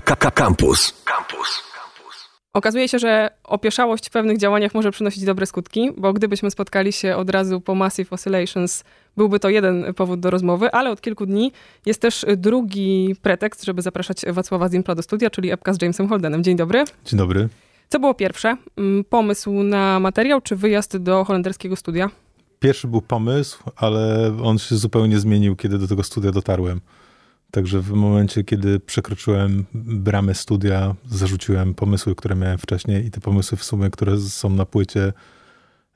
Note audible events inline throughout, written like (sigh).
Campus. Campus. Okazuje się, że opieszałość w pewnych działaniach może przynosić dobre skutki, bo gdybyśmy spotkali się od razu po Massive Oscillations, byłby to jeden powód do rozmowy, ale od kilku dni jest też drugi pretekst, żeby zapraszać Wacława Zimpla do studia, czyli epka z Jamesem Holdenem. Dzień dobry. Dzień dobry. Co było pierwsze? Mm, pomysł na materiał, czy wyjazd do holenderskiego studia? Pierwszy był pomysł, ale on się zupełnie zmienił, kiedy do tego studia dotarłem. Także w momencie, kiedy przekroczyłem bramę studia, zarzuciłem pomysły, które miałem wcześniej i te pomysły w sumie, które są na płycie,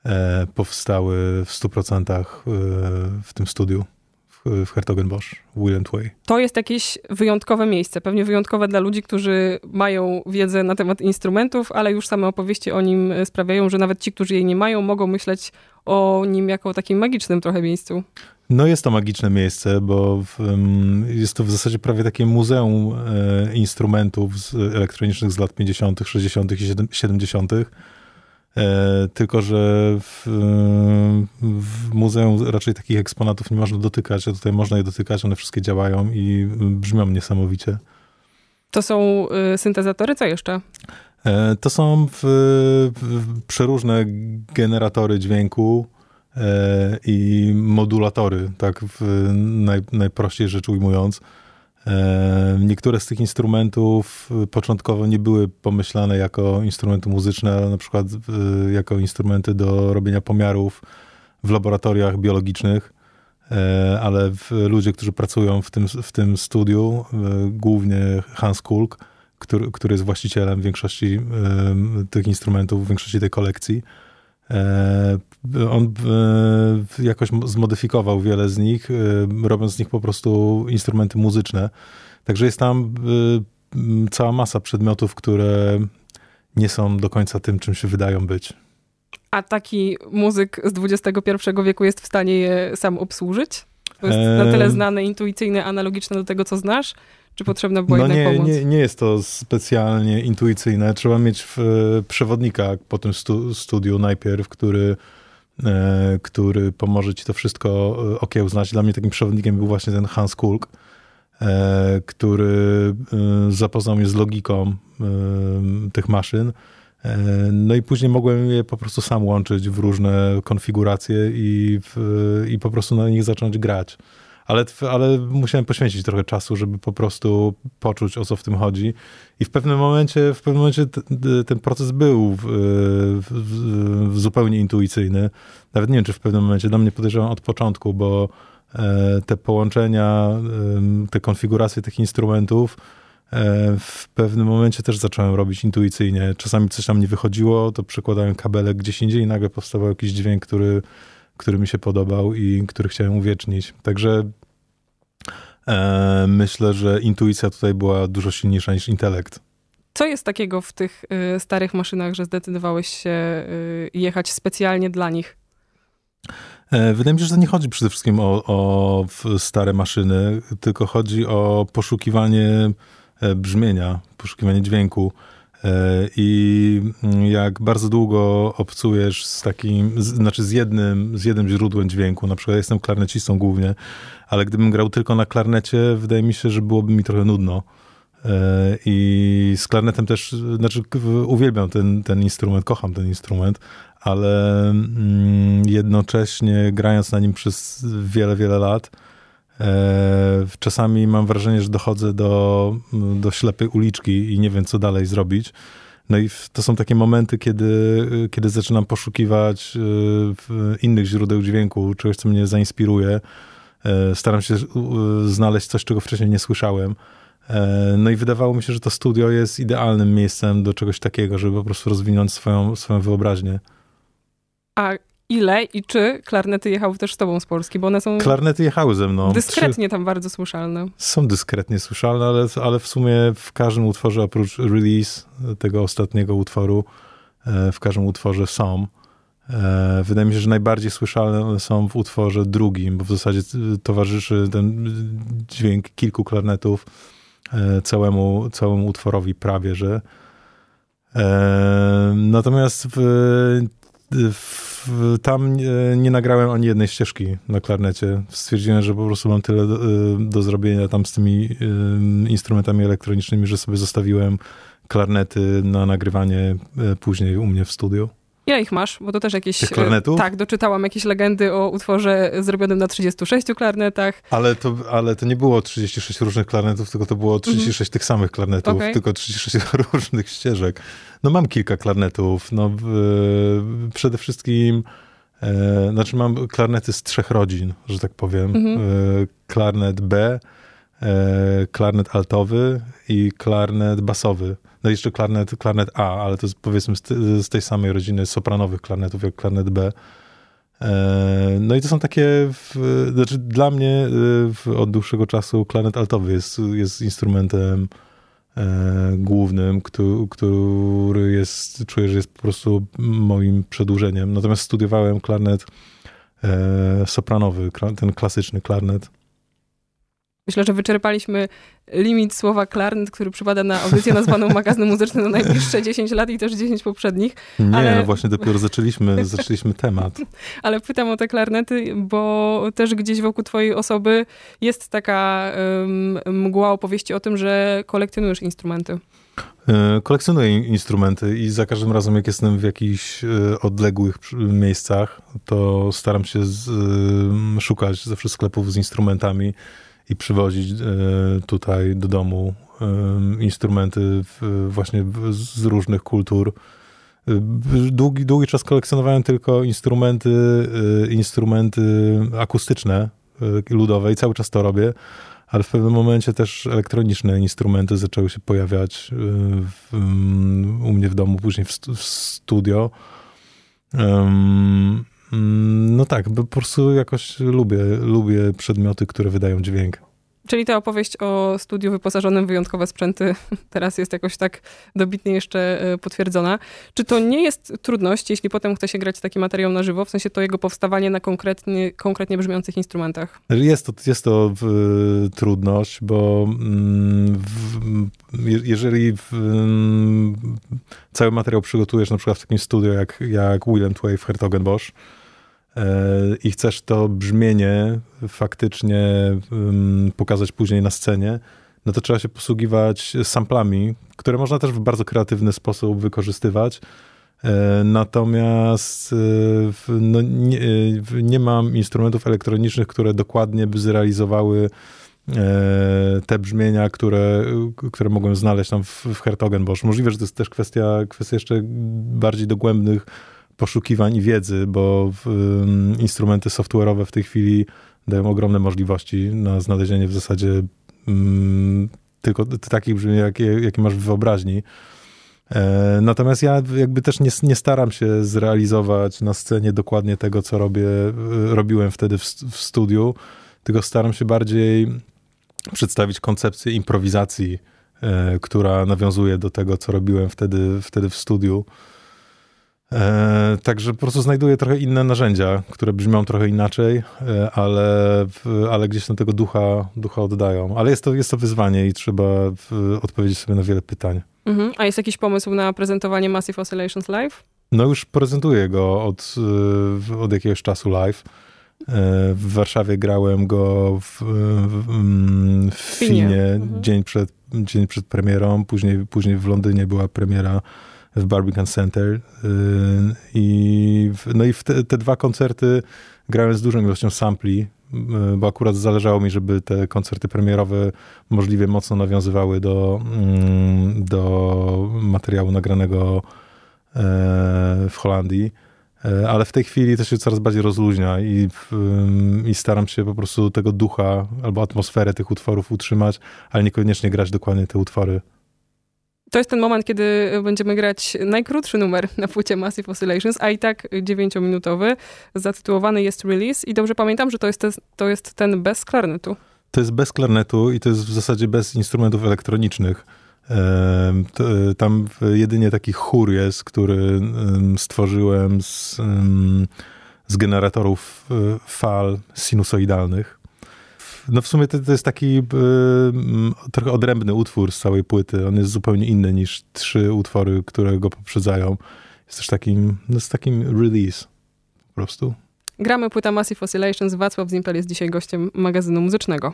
e, powstały w 100% e, w tym studiu w Hertogenbosch, William Way. To jest jakieś wyjątkowe miejsce, pewnie wyjątkowe dla ludzi, którzy mają wiedzę na temat instrumentów, ale już same opowieści o nim sprawiają, że nawet ci, którzy jej nie mają, mogą myśleć o nim jako o takim magicznym trochę miejscu. No jest to magiczne miejsce, bo w, jest to w zasadzie prawie takie muzeum e, instrumentów z, elektronicznych z lat 50., 60. i 70. E, tylko, że w, w, muzeum raczej takich eksponatów nie można dotykać, a tutaj można je dotykać, one wszystkie działają i brzmią niesamowicie. To są y, syntezatory, co jeszcze? E, to są w, w, przeróżne generatory dźwięku, E, i modulatory, tak w naj, najprościej rzecz ujmując. E, niektóre z tych instrumentów początkowo nie były pomyślane jako instrumenty muzyczne, ale na przykład jako instrumenty do robienia pomiarów w laboratoriach biologicznych, ale ludzie, którzy pracują w tym, w tym studiu, głównie Hans Kulk, który, który jest właścicielem większości tych instrumentów, większości tej kolekcji, E, on e, jakoś zmodyfikował wiele z nich, e, robiąc z nich po prostu instrumenty muzyczne. Także jest tam cała masa przedmiotów, które nie są do końca tym, czym się wydają być. A taki muzyk z XXI wieku jest w stanie je sam obsłużyć? To jest na tyle znane, intuicyjne, analogiczne do tego, co znasz? Czy potrzebna była no jednak nie, pomoc? Nie, nie jest to specjalnie intuicyjne. Trzeba mieć w, przewodnika po tym stu, studiu najpierw, który, e, który pomoże ci to wszystko e, okiełznać. Dla mnie takim przewodnikiem był właśnie ten Hans Kulk, e, który zapoznał mnie z logiką tych maszyn. No i później mogłem je po prostu sam łączyć w różne konfiguracje i, w, i po prostu na nich zacząć grać ale, ale musiałem poświęcić trochę czasu, żeby po prostu poczuć, o co w tym chodzi. I w pewnym momencie, w pewnym momencie ten proces był w, w, w zupełnie intuicyjny. Nawet nie wiem, czy w pewnym momencie, dla mnie podejrzewam od początku, bo e, te połączenia, te konfiguracje tych instrumentów, e, w pewnym momencie też zacząłem robić intuicyjnie. Czasami coś tam nie wychodziło, to przekładałem kabelek gdzieś indziej i nagle powstawał jakiś dźwięk, który który mi się podobał i który chciałem uwiecznić. Także e, myślę, że intuicja tutaj była dużo silniejsza niż intelekt. Co jest takiego w tych y, starych maszynach, że zdecydowałeś się y, jechać specjalnie dla nich? E, wydaje mi się, że to nie chodzi przede wszystkim o, o stare maszyny, tylko chodzi o poszukiwanie e, brzmienia, poszukiwanie dźwięku. E, I jak bardzo długo obcujesz z takim, z, znaczy z jednym, z jednym źródłem dźwięku, na przykład ja jestem klarnecistą głównie, ale gdybym grał tylko na klarnecie, wydaje mi się, że byłoby mi trochę nudno. E, I z klarnetem też, znaczy uwielbiam ten, ten instrument, kocham ten instrument, ale mm, jednocześnie grając na nim przez wiele, wiele lat, czasami mam wrażenie, że dochodzę do, do ślepej uliczki i nie wiem, co dalej zrobić. No i to są takie momenty, kiedy, kiedy zaczynam poszukiwać e, innych źródeł dźwięku, czegoś, co mnie zainspiruje. E, staram się znaleźć coś, czego wcześniej nie słyszałem. No i wydawało mi się, że to studio jest idealnym miejscem do czegoś takiego, żeby po prostu rozwinąć swoją, swoją wyobraźnię. A ile i czy klarnety jechały też z tobą z Polski, bo one są... Klarnety jechały ze mną. Dyskretnie tam bardzo słyszalne. Są dyskretnie słyszalne, ale, ale w sumie w każdym utworze, oprócz release tego ostatniego utworu, e, w każdym utworze są. E, wydaje mi się, że najbardziej słyszalne one są w utworze drugim, bo w zasadzie towarzyszy ten dźwięk kilku klarnetów e, całemu, całemu utworowi prawie, że. Natomiast w, tam nie, nagrałem ani jednej ścieżki na klarnecie. Stwierdziłem, że po prostu mam tyle do, do zrobienia tam z tymi y, instrumentami elektronicznymi, że sobie zostawiłem klarnety na nagrywanie później u mnie w studiu. Ile ich masz? Bo to też jakieś... Tych klarnetów? Tak, doczytałam jakieś legendy o utworze zrobionym na 36 klarnetach. Ale to, ale to nie było 36 różnych klarnetów, tylko to było 36 mm tych samych klarnetów, okay. tylko 36 (laughs) różnych ścieżek. No mam kilka klarnetów. No, przede wszystkim... E, znaczy mam klarnety z trzech rodzin, że tak powiem. -hmm. e, klarnet B, e, klarnet altowy i klarnet basowy. No jeszcze klarnet, klarnet A, ale to jest powiedzmy z, z tej samej rodziny sopranowych klarnetów jak klarnet B. No i to są takie, w, znaczy dla mnie w, od dłuższego czasu klarnet altowy jest, jest instrumentem głównym, który, który jest, czuję, że jest po prostu moim przedłużeniem. Natomiast studiowałem klarnet e, sopranowy, ten klasyczny klarnet Myślę, że wyczerpaliśmy limit słowa klarnet, który przypada na audycję nazwaną magazyn muzyczny na najbliższe 10 lat i też 10 poprzednich. Nie, ale... no właśnie dopiero zaczęliśmy, zaczęliśmy temat. (laughs) ale pytam o te klarnety, bo też gdzieś wokół twojej osoby jest taka um, mgła opowieści o tym, że kolekcjonujesz instrumenty. E, kolekcjonuję instrumenty i za każdym razem, jak jestem w jakichś e, odległych miejscach, to staram się z, szukać zawsze sklepów z instrumentami i przywozić e, tutaj do domu e, instrumenty właśnie z różnych kultur. E, długi, długi czas kolekcjonowałem tylko instrumenty, instrumenty akustyczne, ludowe i cały czas to robię, ale w pewnym momencie też elektroniczne instrumenty zaczęły się pojawiać w, u mnie w domu, później w, studio. Mm, no tak, bo po prostu jakoś lubię, lubię przedmioty, które wydają dźwięk. Czyli ta opowieść o studiu wyposażonym w wyjątkowe sprzęty (laughs) teraz jest jakoś tak dobitnie jeszcze e, potwierdzona. Czy to nie jest trudność, jeśli potem chce się grać taki materiał na żywo, w sensie to jego powstawanie na konkretnie, konkretnie brzmiących instrumentach? Jest to, jest to w, trudność, bo mm, w, jeżeli w, mm, cały materiał przygotujesz na przykład w takim studiu jak, jak Willem Wave Hertogenbosch, i chcesz to brzmienie faktycznie pokazać później na scenie, no to trzeba się posługiwać samplami, które można też w bardzo kreatywny sposób wykorzystywać. E, natomiast e, no, nie, nie mam instrumentów elektronicznych, które dokładnie by zrealizowały e, te brzmienia, które, które mogłem znaleźć tam w, w Hertogenbosch. Możliwe, że to jest też kwestia, kwestia jeszcze bardziej dogłębnych poszukiwań i wiedzy, bo w, um, instrumenty software'owe w tej chwili dają ogromne możliwości na znalezienie w zasadzie um, tylko takich brzmień, jakie, jakie masz w wyobraźni. E, natomiast ja jakby też nie, nie, staram się zrealizować na scenie dokładnie tego, co robię, e, robiłem wtedy w, w studiu, tylko staram się bardziej przedstawić koncepcję improwizacji, e, która nawiązuje do tego, co robiłem wtedy, wtedy w studiu. E, także po prostu znajduję trochę inne narzędzia, które brzmią trochę inaczej, e, ale, ale gdzieś tam tego ducha, ducha oddają. Ale jest to, jest to wyzwanie i trzeba odpowiedzieć sobie na wiele pytań. Mhm. A jest jakiś pomysł na prezentowanie Massive Oscillations live? No już prezentuję go od, e, od jakiegoś czasu live. W Warszawie grałem go w, w, w Finie, mhm. dzień, przed, dzień przed premierą, później, później w Londynie była premiera w Barbican Center. Y, I, no i te, te dwa koncerty grałem z dużą ilością sampli, y, bo akurat zależało mi, żeby te koncerty premierowe możliwie mocno nawiązywały do, mm, do materiału nagranego e, w Holandii. Ale w tej chwili to się coraz bardziej rozluźnia i, i staram się po prostu tego ducha albo atmosferę tych utworów utrzymać, ale niekoniecznie grać dokładnie te utwory to jest ten moment, kiedy będziemy grać najkrótszy numer na płycie Massive Oscillations, a i tak dziewięciominutowy. Zatytułowany jest Release i dobrze pamiętam, że to jest, te, to jest ten bez klarnetu. To jest bez klarnetu i to jest w zasadzie bez instrumentów elektronicznych. Tam jedynie taki chór jest, który stworzyłem z, z generatorów e, fal sinusoidalnych. No w sumie to, to jest taki y, trochę odrębny utwór z całej płyty. On jest zupełnie inny niż trzy utwory, które go poprzedzają. Jest też takim, no jest takim release. po prostu. Gramy płyta Massive Oscillations. Wacław Zimpel jest dzisiaj gościem magazynu muzycznego.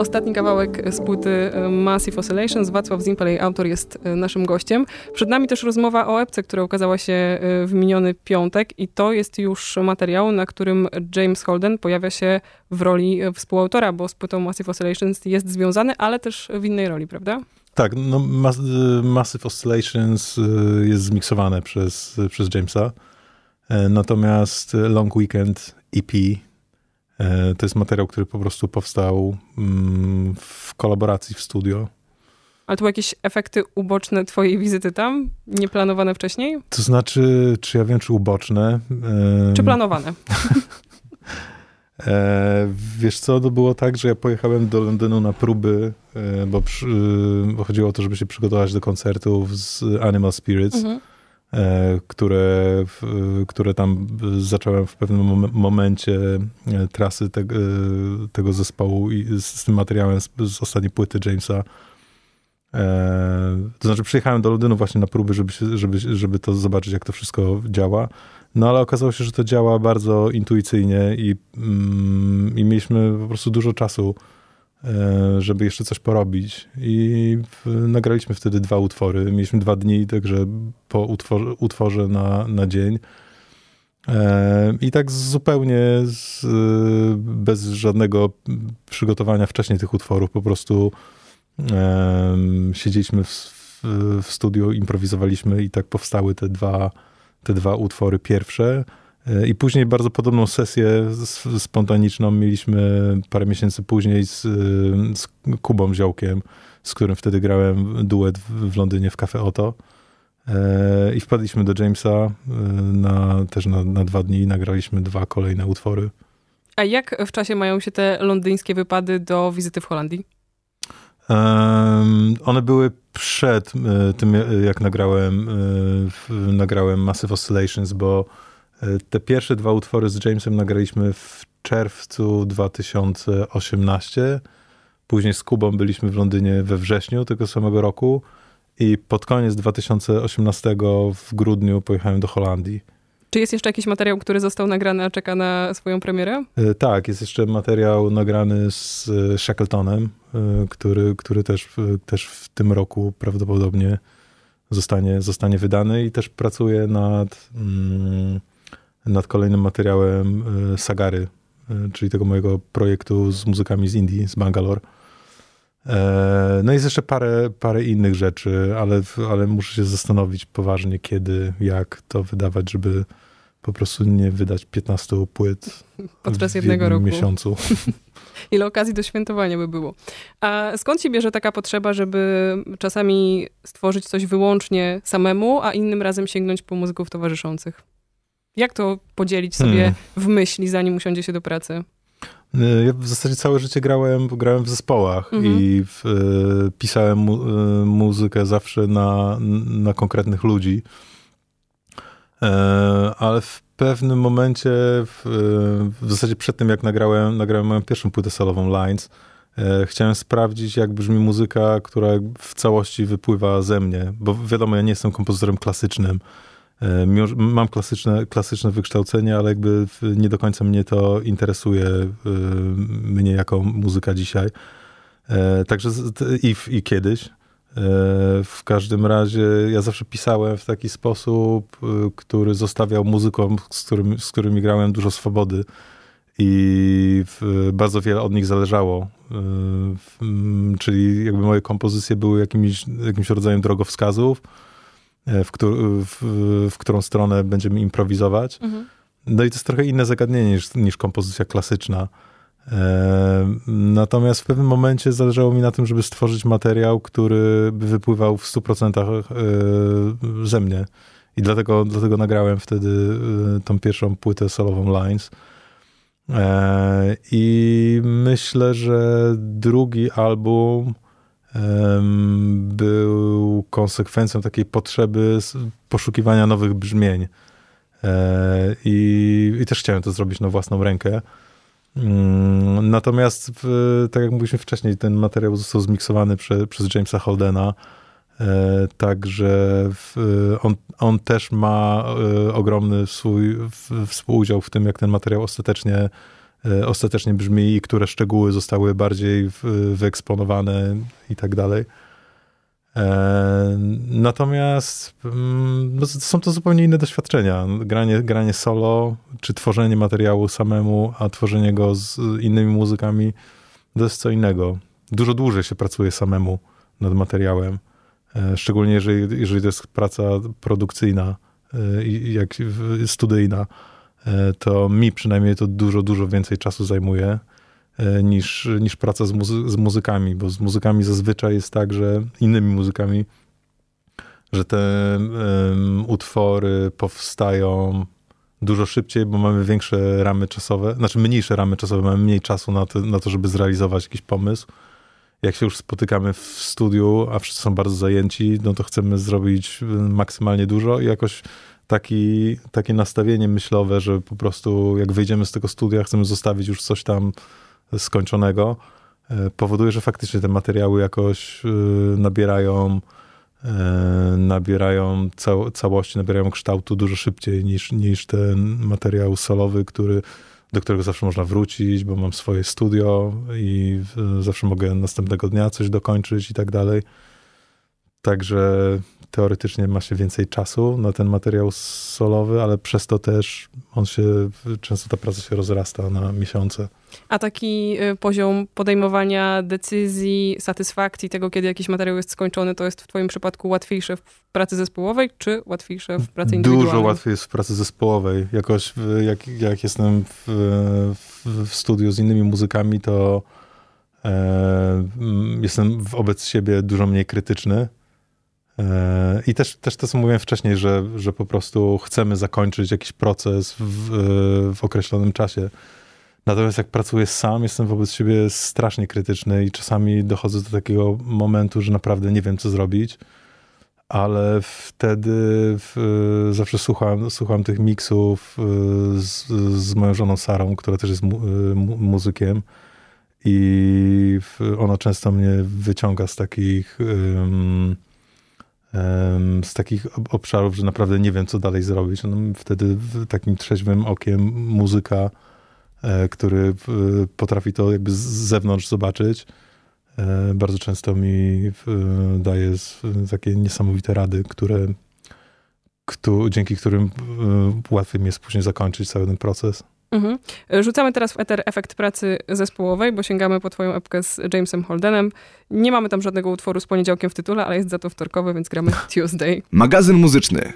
Ostatni kawałek z płyty e, Massive Oscillations. Wacław Zimpel, autor, jest e, naszym gościem. Przed nami też rozmowa o epce, która ukazała się e, w miniony piątek i to jest już materiał, na którym James Holden pojawia się w roli współautora, bo z płytą Massive Oscillations jest związany, ale też w innej roli, prawda? Tak, no Massive Oscillations jest zmiksowane przez, przez Jamesa. Natomiast Long Weekend EP to jest materiał, który po prostu powstał mm, w kolaboracji w studio. Ale to były jakieś efekty uboczne twojej wizyty tam? Nieplanowane wcześniej? To znaczy, czy ja wiem, czy uboczne? Czy planowane? (laughs) E, wiesz co, to było tak, że ja pojechałem do Londynu na próby, e, bo, przy, bo chodziło o to, żeby się przygotować do koncertów z Animal Spirits. Mhm. E, które, które tam zacząłem w pewnym momencie e, trasy te, tego zespołu i z, tym materiałem z, z ostatniej płyty Jamesa. E, to znaczy przyjechałem do Londynu właśnie na próby, żeby, żeby, żeby to zobaczyć, jak to wszystko działa. No ale okazało się, że to działa bardzo intuicyjnie i, mm, i mieliśmy po prostu dużo czasu E, żeby jeszcze coś porobić. I nagraliśmy wtedy dwa utwory. Mieliśmy dwa dni, także po utworze, utworze na, na dzień. E, I tak zupełnie z, bez żadnego przygotowania wcześniej tych utworów, po prostu um, siedzieliśmy w, w studiu, improwizowaliśmy i tak powstały te dwa, te dwa utwory pierwsze. E, I później bardzo podobną sesję spontaniczną mieliśmy parę miesięcy później z, z Kubą Ziołkiem, z którym wtedy grałem duet w, w Londynie w Cafe Oto. E, I wpadliśmy do Jamesa e, na, też na, na dwa dni i nagraliśmy dwa kolejne utwory. A jak w czasie mają się te londyńskie wypady do wizyty w Holandii? Um, one były przed tym, jak nagrałem, nagrałem Massive Oscillations, bo te pierwsze dwa utwory z Jamesem nagraliśmy w czerwcu 2018. Później z Kubą byliśmy w Londynie we wrześniu tego samego roku. I pod koniec 2018 w grudniu pojechałem do Holandii. Czy jest jeszcze jakiś materiał, który został nagrany, a czeka na swoją premierę? E, tak, jest jeszcze materiał nagrany z e, Shackletonem, e, który, który też, też w tym roku prawdopodobnie zostanie, zostanie wydany i też pracuję nad. Mm, nad kolejnym materiałem e, Sagary, e, czyli tego mojego projektu z muzykami z Indii, z Bangalore. E, no jest jeszcze parę, parę innych rzeczy, ale, ale muszę się zastanowić poważnie, kiedy, jak to wydawać, żeby po prostu nie wydać 15 płyt (laughs) podczas jednego roku. miesiącu. (laughs) Ile okazji do świętowania by było. A skąd się bierze taka potrzeba, żeby czasami stworzyć coś wyłącznie samemu, a innym razem sięgnąć po muzyków towarzyszących? Jak to podzielić sobie hmm. w myśli, zanim usiądzie się do pracy? Y, ja w zasadzie całe życie grałem, grałem w zespołach mhm. i w, y, pisałem mu, y, muzykę zawsze na, na konkretnych ludzi. E, ale w pewnym momencie, w, w zasadzie przed tym jak nagrałem, nagrałem moją pierwszą płytę solową Lines, e, chciałem sprawdzić jak brzmi muzyka, która w całości wypływa ze mnie, bo wiadomo, ja nie jestem kompozytorem klasycznym. E, mam klasyczne, klasyczne wykształcenie, ale jakby nie do końca mnie to interesuje, e, mnie jako muzyka dzisiaj. E, także i, i kiedyś. W każdym razie ja zawsze pisałem w taki sposób, który zostawiał muzykom, z, którym, z którymi grałem dużo swobody i bardzo wiele od nich zależało. Czyli jakby moje kompozycje były jakimś, jakimś rodzajem drogowskazów, E, w, w, w którą stronę będziemy improwizować. Mhm. No i to jest trochę inne zagadnienie niż, niż kompozycja klasyczna. E, natomiast w pewnym momencie zależało mi na tym, żeby stworzyć materiał, który by wypływał w 100% e, ze mnie. I dlatego, dlatego nagrałem wtedy tą pierwszą płytę solową Lines. I myślę, że drugi album był konsekwencją takiej potrzeby poszukiwania nowych brzmień. E, I, I, też chciałem to zrobić na własną rękę. Mm, natomiast, tak jak mówiliśmy wcześniej, ten materiał został zmiksowany prze, przez Jamesa Holdena. E, także on, on też ma e, ogromny swój współudział w tym, jak ten materiał ostatecznie ostatecznie brzmi i które szczegóły zostały bardziej wyeksponowane i tak dalej. Natomiast mm, no, są to zupełnie inne doświadczenia. Granie, granie solo, czy tworzenie materiału samemu, a tworzenie go z innymi muzykami, to jest co innego. Dużo dłużej się pracuje samemu nad materiałem. E, szczególnie jeżeli, jeżeli to jest praca produkcyjna, e, jak studyjna, e, to mi przynajmniej to dużo, dużo więcej czasu zajmuje niż, niż praca z, muzy z muzykami, bo z muzykami zazwyczaj jest tak, że innymi muzykami, że te um, utwory powstają dużo szybciej, bo mamy większe ramy czasowe, znaczy mniejsze ramy czasowe, mamy mniej czasu na to, na to żeby zrealizować jakiś pomysł. Jak się już spotykamy w studiu, a wszyscy są bardzo zajęci, no to chcemy zrobić y, maksymalnie dużo i jakoś taki, takie nastawienie myślowe, że po prostu jak wyjdziemy z tego studia, chcemy zostawić już coś tam skończonego, y, powoduje, że faktycznie te materiały jakoś y, nabierają nabierają całości, nabierają kształtu dużo szybciej niż, niż ten materiał solowy, który do którego zawsze można wrócić, bo mam swoje studio i zawsze mogę następnego dnia coś dokończyć i tak dalej. Także teoretycznie ma się więcej czasu na ten materiał solowy, ale przez to też on się, często ta praca się rozrasta na miesiące. A taki y, poziom podejmowania decyzji, satysfakcji tego, kiedy jakiś materiał jest skończony, to jest w twoim przypadku łatwiejsze w pracy zespołowej, czy łatwiejsze w pracy indywidualnej? Dużo łatwiej jest w pracy zespołowej. Jakoś jak, jak jestem w, w, w studiu z innymi muzykami, to e, jestem wobec siebie dużo mniej krytyczny I też, też to, co mówiłem wcześniej, że, że po prostu chcemy zakończyć jakiś proces w, w określonym czasie. Natomiast jak pracuję sam, jestem wobec siebie strasznie krytyczny i czasami dochodzę do takiego momentu, że naprawdę nie wiem, co zrobić. Ale wtedy w, zawsze słucham, słucham tych miksów e, z, z moją żoną Sarą, która też jest mu, e, mu, muzykiem. I ona często mnie wyciąga z takich. Z takich obszarów, że naprawdę nie wiem, co dalej zrobić. No, wtedy takim trzeźwym okiem muzyka, e, który potrafi to jakby z zewnątrz zobaczyć, e, bardzo często mi daje takie niesamowite rady, które, dzięki którym e, łatwiej mi jest później zakończyć cały ten proces. Mhm. Rzucamy teraz w eter efekt pracy zespołowej, bo sięgamy po twoją epkę z Jamesem Holdenem. Nie mamy tam żadnego utworu z poniedziałkiem w tytule, ale jest za to wtorkowy, więc gramy (laughs) Tuesday. Magazyn muzyczny.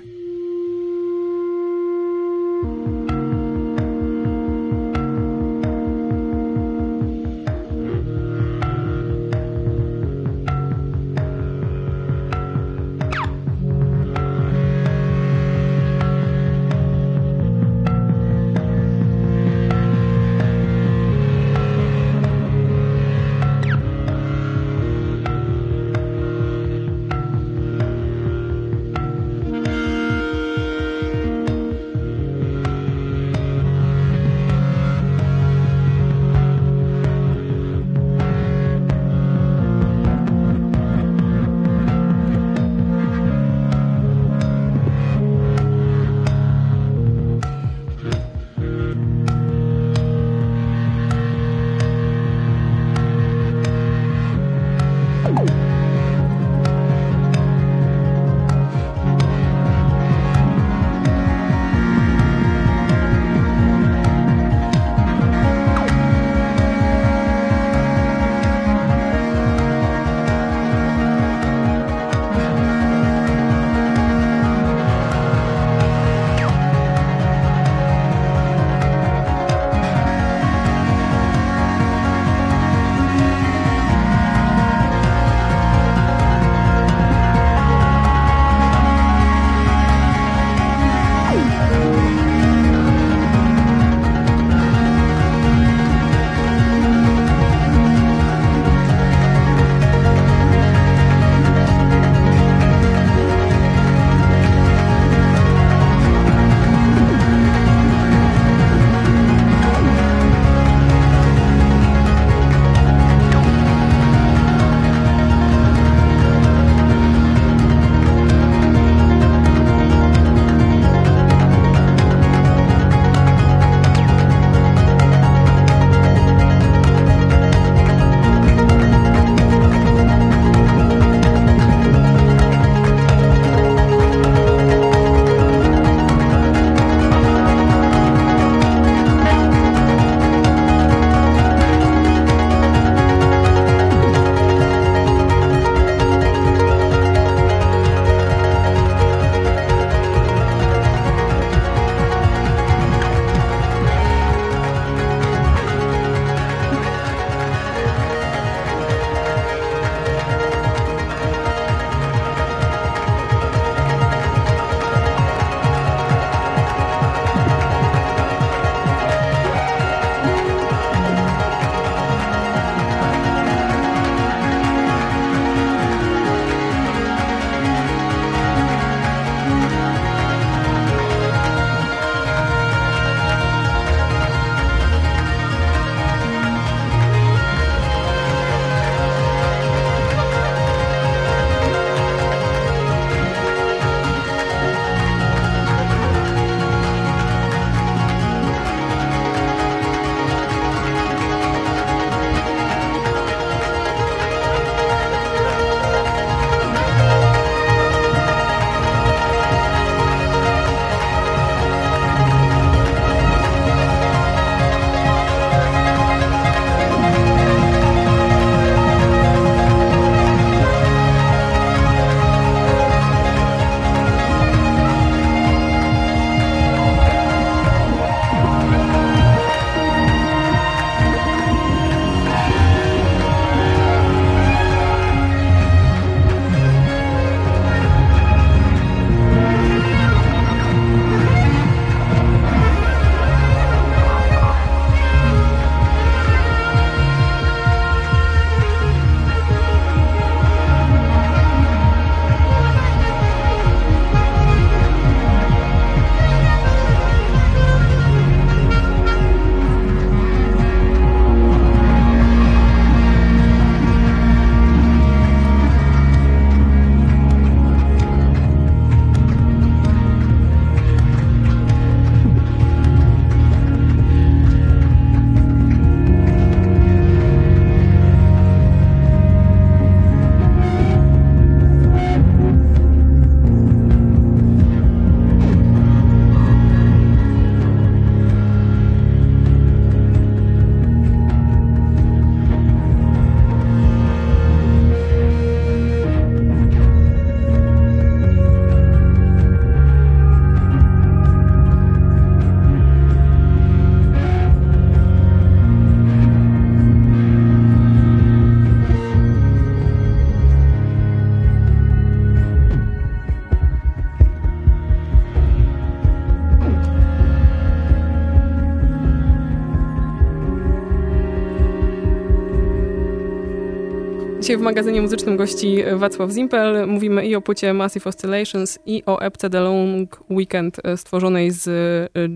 Dzisiaj w magazynie muzycznym gości Wacław Zimpel. Mówimy i o płycie Massive Oscillations i o epce The Long Weekend stworzonej z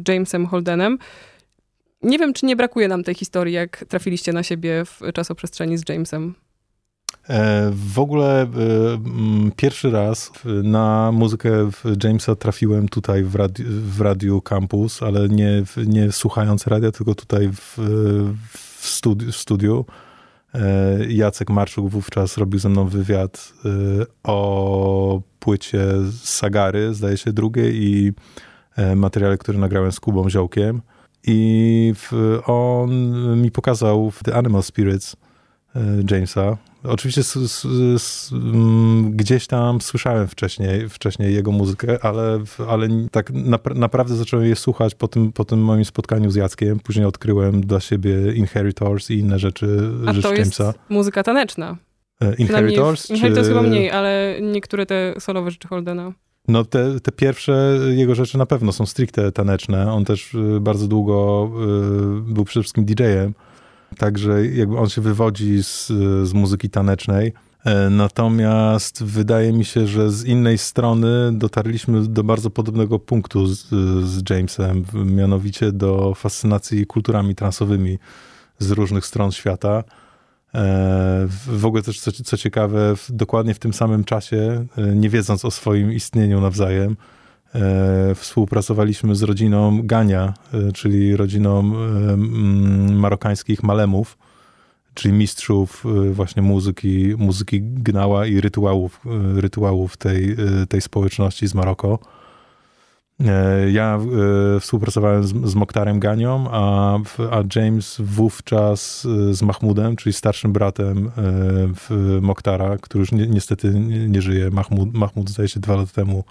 Jamesem Holdenem. Nie wiem, czy nie brakuje nam tej historii, jak trafiliście na siebie w czasoprzestrzeni z Jamesem. E, w ogóle e, pierwszy raz na muzykę Jamesa trafiłem tutaj w, w Radiu Campus, ale nie, nie słuchając radia, tylko tutaj w, w, studi w studiu. E, Jacek Marczuk wówczas robił ze mną wywiad o płycie Sagary, zdaje się drugie, i materiale, który nagrałem z Kubą Ziołkiem. I on mi pokazał The Animal Spirits Jamesa, Oczywiście s, s, s, mm, gdzieś tam słyszałem wcześniej, wcześniej jego muzykę, ale, ale tak na, naprawdę zacząłem je słuchać po tym, po tym moim spotkaniu z Jackiem. Później odkryłem dla siebie Inheritors i inne rzeczy, A rzeczy to Jamesa. jest muzyka taneczna. E, Inheritors? Inheritors czy... chyba mniej, ale niektóre te solowe rzeczy Holdena. No te, te pierwsze jego rzeczy na pewno są stricte taneczne. On też y, bardzo długo był przede wszystkim DJ-em Także jakby on się wywodzi z, z muzyki tanecznej. E, natomiast wydaje mi się, że z innej strony dotarliśmy do bardzo podobnego punktu z, z Jamesem, mianowicie do fascynacji kulturami transowymi z różnych stron świata. E, w ogóle też, co, co ciekawe, dokładnie w tym samym czasie, e, nie wiedząc o swoim istnieniu nawzajem, współpracowaliśmy z rodziną Gania, e, czyli rodziną e, marokańskich malemów, czyli mistrzów właśnie muzyki, muzyki gnała i rytuałów, rytuałów tej, tej społeczności z Maroko. Ja współpracowałem z, z Moktarem Ganią, a, a James wówczas z Mahmudem, czyli starszym bratem Moktara, który już ni niestety nie, nie żyje. Mahmud, Mahmud zdaje się dwa lata temu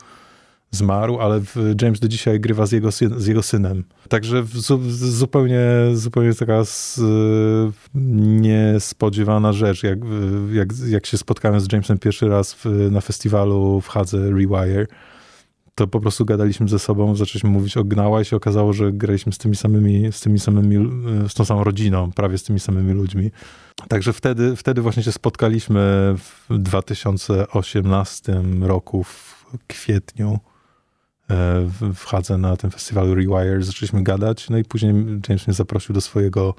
zmarł, ale James do dzisiaj grywa z jego, z jego synem. Także zupełnie, zupełnie taka niespodziewana rzecz, jak, jak, jak się spotkałem z Jamesem pierwszy raz w, na festiwalu w Hadze Rewire, to po prostu gadaliśmy ze sobą, zaczęliśmy mówić o Gnała i się okazało, że graliśmy z tymi samymi, z tymi samymi, z tą samą rodziną, prawie z tymi samymi ludźmi. Także wtedy, wtedy właśnie się spotkaliśmy w 2018 roku w kwietniu w Hadze na tym festiwalu Rewire, zaczęliśmy gadać, no i później James mnie zaprosił do swojego,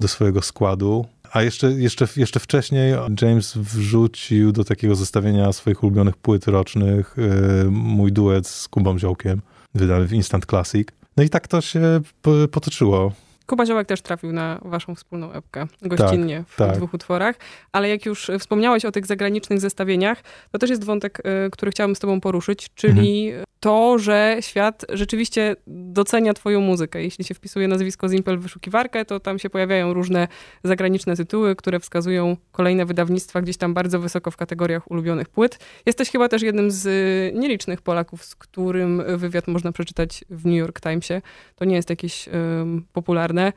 do swojego składu. A jeszcze, jeszcze, jeszcze wcześniej James wrzucił do takiego zestawienia swoich ulubionych płyt rocznych e, mój duet z Kubą Ziołkiem, wydany w Instant Classic. No i tak to się potoczyło. Kuba Ziołek też trafił na waszą wspólną epkę gościnnie tak, w tak. dwóch utworach, ale jak już wspomniałeś o tych zagranicznych zestawieniach, to też jest wątek, e, który chciałabym z tobą poruszyć, czyli mhm to, że świat rzeczywiście docenia twoją muzykę. Jeśli się wpisuje nazwisko Zimpel w wyszukiwarkę, to tam się pojawiają różne zagraniczne tytuły, które wskazują kolejne wydawnictwa gdzieś tam bardzo wysoko w kategoriach ulubionych płyt. Jesteś chyba też jednym z nielicznych Polaków, z którym wywiad można przeczytać w New York Timesie. To nie jest jakieś um, popularne.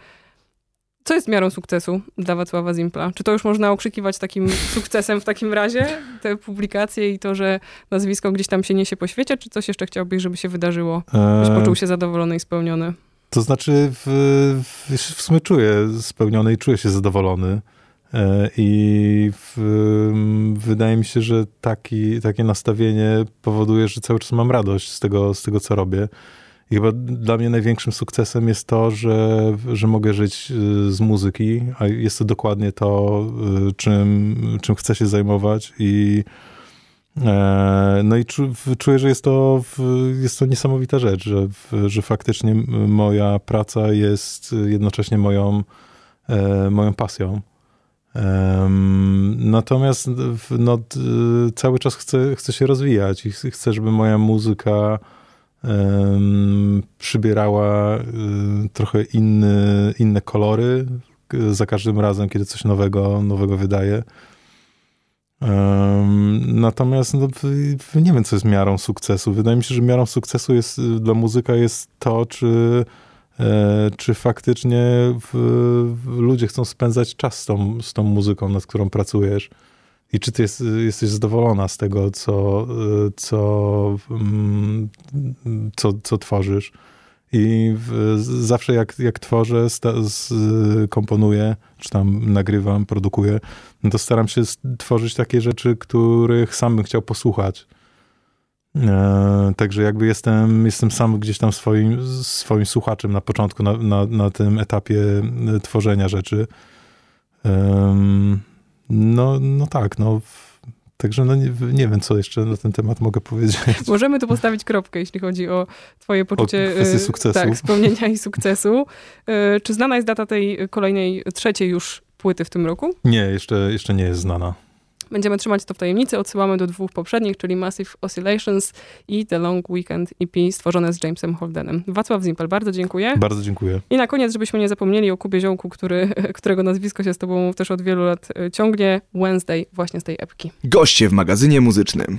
Co jest miarą sukcesu dla Wacława Zimpla? Czy to już można okrzykiwać takim (laughs) sukcesem w takim razie, te publikacje i to, że nazwisko gdzieś tam się niesie po świecie, czy coś jeszcze chciałbyś, żeby się wydarzyło, byś eee. poczuł się zadowolony i spełniony? To znaczy, w, w, w sumie czuję spełniony i czuję się zadowolony. E, I w, wydaje mi się, że taki, takie nastawienie powoduje, że cały czas mam radość z tego, z tego co robię. I chyba dla mnie największym sukcesem jest to, że, że mogę żyć y, z muzyki, a jest to dokładnie to, y, czym, czym chcę się zajmować i e, no i czuję, że jest to, jest to niesamowita rzecz, że, że faktycznie moja praca jest jednocześnie moją, e, moją pasją. Natomiast no, cały czas chcę, chcę się rozwijać i chcę, żeby moja muzyka przybierała y, trochę inny, inne kolory za każdym razem, kiedy coś nowego, nowego wydaje. Natomiast no, nie wiem, co jest miarą sukcesu. Wydaje mi się, że miarą sukcesu jest dla muzyka jest to, czy, e, czy faktycznie w, w ludzie chcą spędzać czas z tą, z tą muzyką, nad którą pracujesz. I czy ty jest, jesteś zadowolona z tego, co, co, mm, co, co tworzysz? I w, zawsze jak, jak tworzę, sta, z, komponuję, czy tam nagrywam, produkuję, no to staram się tworzyć takie rzeczy, których sam bym chciał posłuchać. E, także jakby jestem, jestem sam gdzieś tam swoim, swoim słuchaczem na początku, na, na, na tym etapie e, tworzenia rzeczy. E, no, no tak, no. Także no nie, nie, wiem, co jeszcze na ten temat mogę powiedzieć. Możemy tu postawić kropkę, jeśli chodzi o twoje poczucie o sukcesu. Tak, spełnienia i sukcesu. E, czy znana jest data tej kolejnej, trzeciej już płyty w tym roku? Nie, jeszcze, jeszcze nie jest znana. Będziemy trzymać to w tajemnicy. Odsyłamy do dwóch poprzednich, czyli Massive Oscillations i The Long Weekend EP stworzone z Jamesem Holdenem. Wacław Zimpel, bardzo dziękuję. Bardzo dziękuję. I na koniec, żebyśmy nie zapomnieli o Kubie Ziołku, który, (laughs) którego nazwisko się z tobą też od wielu lat e, ciągnie. Wednesday właśnie z tej epki. Goście w magazynie muzycznym.